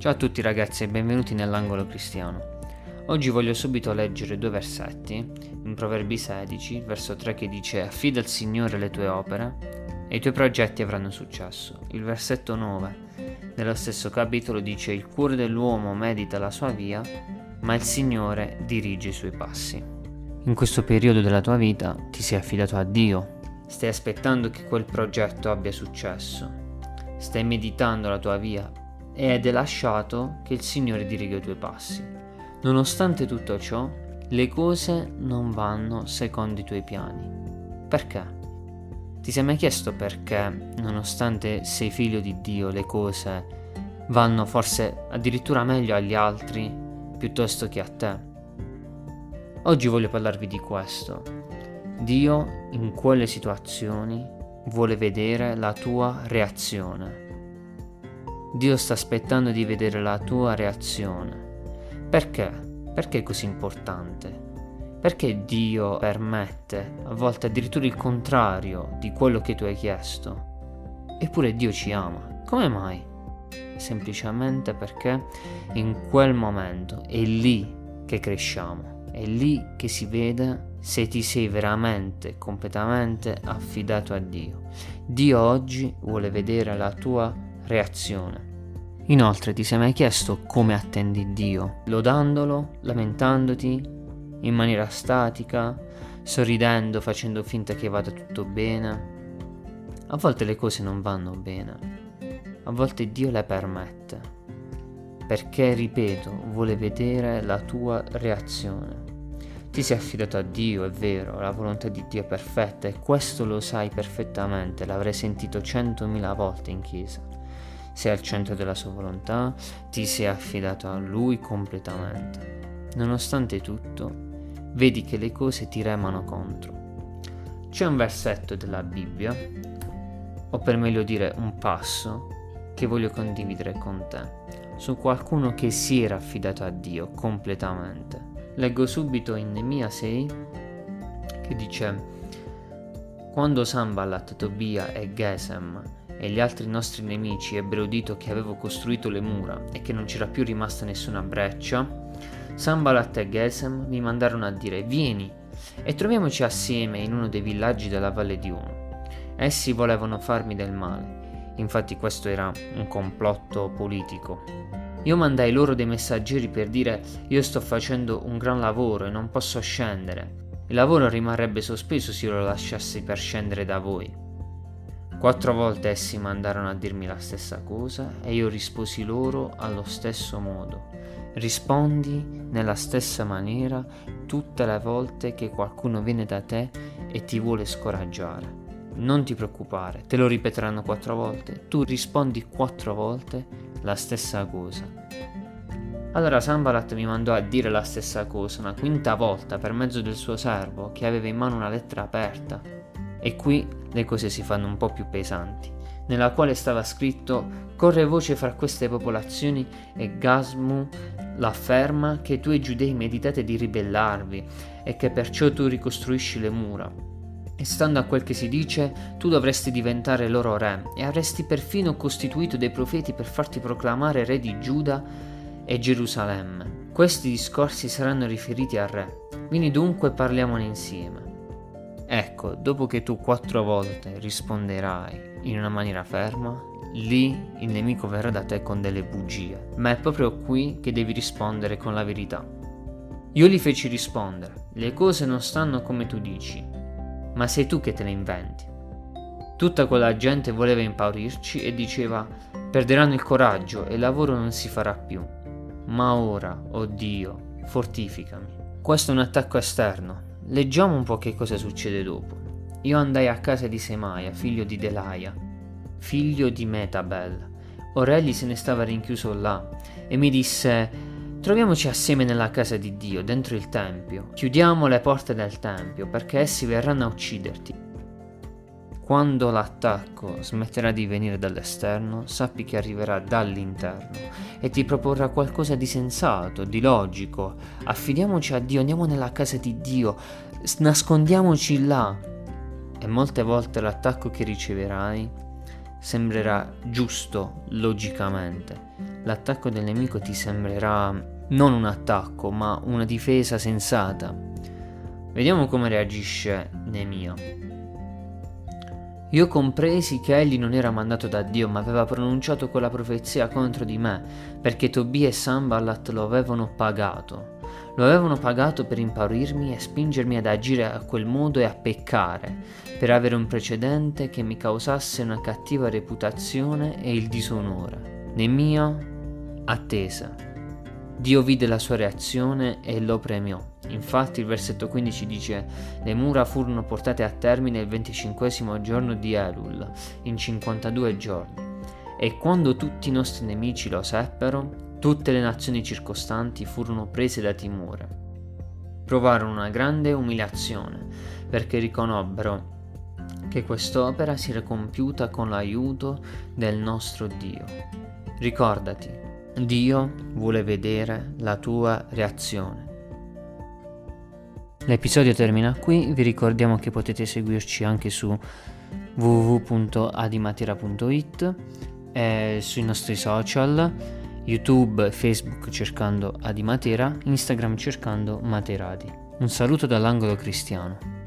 Ciao a tutti ragazzi e benvenuti nell'angolo cristiano. Oggi voglio subito leggere due versetti in Proverbi 16, verso 3 che dice Affida al Signore le tue opere e i tuoi progetti avranno successo. Il versetto 9 dello stesso capitolo dice Il cuore dell'uomo medita la sua via, ma il Signore dirige i suoi passi. In questo periodo della tua vita ti sei affidato a Dio, stai aspettando che quel progetto abbia successo, stai meditando la tua via ed è lasciato che il Signore diriga i tuoi passi. Nonostante tutto ciò, le cose non vanno secondo i tuoi piani. Perché? Ti sei mai chiesto perché, nonostante sei figlio di Dio, le cose vanno forse addirittura meglio agli altri piuttosto che a te? Oggi voglio parlarvi di questo. Dio in quelle situazioni vuole vedere la tua reazione Dio sta aspettando di vedere la tua reazione. Perché? Perché è così importante? Perché Dio permette, a volte addirittura il contrario di quello che tu hai chiesto? Eppure Dio ci ama. Come mai? Semplicemente perché in quel momento è lì che cresciamo, è lì che si vede se ti sei veramente, completamente affidato a Dio. Dio oggi vuole vedere la tua reazione. Inoltre ti sei mai chiesto come attendi Dio? Lodandolo, lamentandoti, in maniera statica, sorridendo, facendo finta che vada tutto bene? A volte le cose non vanno bene, a volte Dio le permette, perché, ripeto, vuole vedere la tua reazione. Ti sei affidato a Dio, è vero, la volontà di Dio è perfetta e questo lo sai perfettamente, l'avrei sentito centomila volte in chiesa sei al centro della sua volontà, ti sei affidato a lui completamente. Nonostante tutto, vedi che le cose ti remano contro. C'è un versetto della Bibbia, o per meglio dire un passo, che voglio condividere con te, su qualcuno che si era affidato a Dio completamente. Leggo subito in Nemia 6 che dice quando Sambalat, Tobia e Gesem e gli altri nostri nemici ebbero udito che avevo costruito le mura e che non c'era più rimasta nessuna breccia, Sambalat e Gesem mi mandarono a dire vieni e troviamoci assieme in uno dei villaggi della valle di Uno. Essi volevano farmi del male, infatti questo era un complotto politico. Io mandai loro dei messaggeri per dire io sto facendo un gran lavoro e non posso scendere. Il lavoro rimarrebbe sospeso se io lo lasciassi per scendere da voi. Quattro volte essi mandarono a dirmi la stessa cosa e io risposi loro allo stesso modo. Rispondi nella stessa maniera tutte le volte che qualcuno viene da te e ti vuole scoraggiare. Non ti preoccupare, te lo ripeteranno quattro volte, tu rispondi quattro volte la stessa cosa. Allora Sambalat mi mandò a dire la stessa cosa una quinta volta per mezzo del suo servo che aveva in mano una lettera aperta e qui le cose si fanno un po' più pesanti, nella quale stava scritto Corre voce fra queste popolazioni e Gasmu l'afferma che tu e giudei meditate di ribellarvi e che perciò tu ricostruisci le mura. E stando a quel che si dice, tu dovresti diventare loro re e avresti perfino costituito dei profeti per farti proclamare re di Giuda e Gerusalemme. Questi discorsi saranno riferiti al re. Vieni dunque e parliamone insieme. Ecco, dopo che tu quattro volte risponderai in una maniera ferma, lì il nemico verrà da te con delle bugie, ma è proprio qui che devi rispondere con la verità. Io li feci rispondere, le cose non stanno come tu dici, ma sei tu che te le inventi. Tutta quella gente voleva impaurirci e diceva perderanno il coraggio e il lavoro non si farà più. Ma ora, oh Dio, fortificami. Questo è un attacco esterno, Leggiamo un po' che cosa succede dopo. Io andai a casa di Semaia, figlio di Delaia, figlio di Metabel. Orelli se ne stava rinchiuso là e mi disse Troviamoci assieme nella casa di Dio, dentro il Tempio. Chiudiamo le porte del Tempio, perché essi verranno a ucciderti. Quando l'attacco smetterà di venire dall'esterno, sappi che arriverà dall'interno e ti proporrà qualcosa di sensato, di logico. Affidiamoci a Dio, andiamo nella casa di Dio, nascondiamoci là. E molte volte l'attacco che riceverai sembrerà giusto logicamente. L'attacco del nemico ti sembrerà non un attacco, ma una difesa sensata. Vediamo come reagisce Nemia. Io compresi che egli non era mandato da Dio, ma aveva pronunciato quella profezia contro di me, perché Tobia e Sambalat lo avevano pagato. Lo avevano pagato per impaurirmi e spingermi ad agire a quel modo e a peccare, per avere un precedente che mi causasse una cattiva reputazione e il disonore. Nemia attese. Dio vide la sua reazione e lo premiò. Infatti il versetto 15 dice Le mura furono portate a termine il venticinquesimo giorno di Elul, in 52 giorni. E quando tutti i nostri nemici lo seppero, tutte le nazioni circostanti furono prese da timore. Provarono una grande umiliazione, perché riconobbero che quest'opera si era compiuta con l'aiuto del nostro Dio. Ricordati, Dio vuole vedere la tua reazione. L'episodio termina qui, vi ricordiamo che potete seguirci anche su www.adimatera.it e sui nostri social, YouTube Facebook cercando Adimatera, Instagram cercando Materadi. Un saluto dall'angolo cristiano.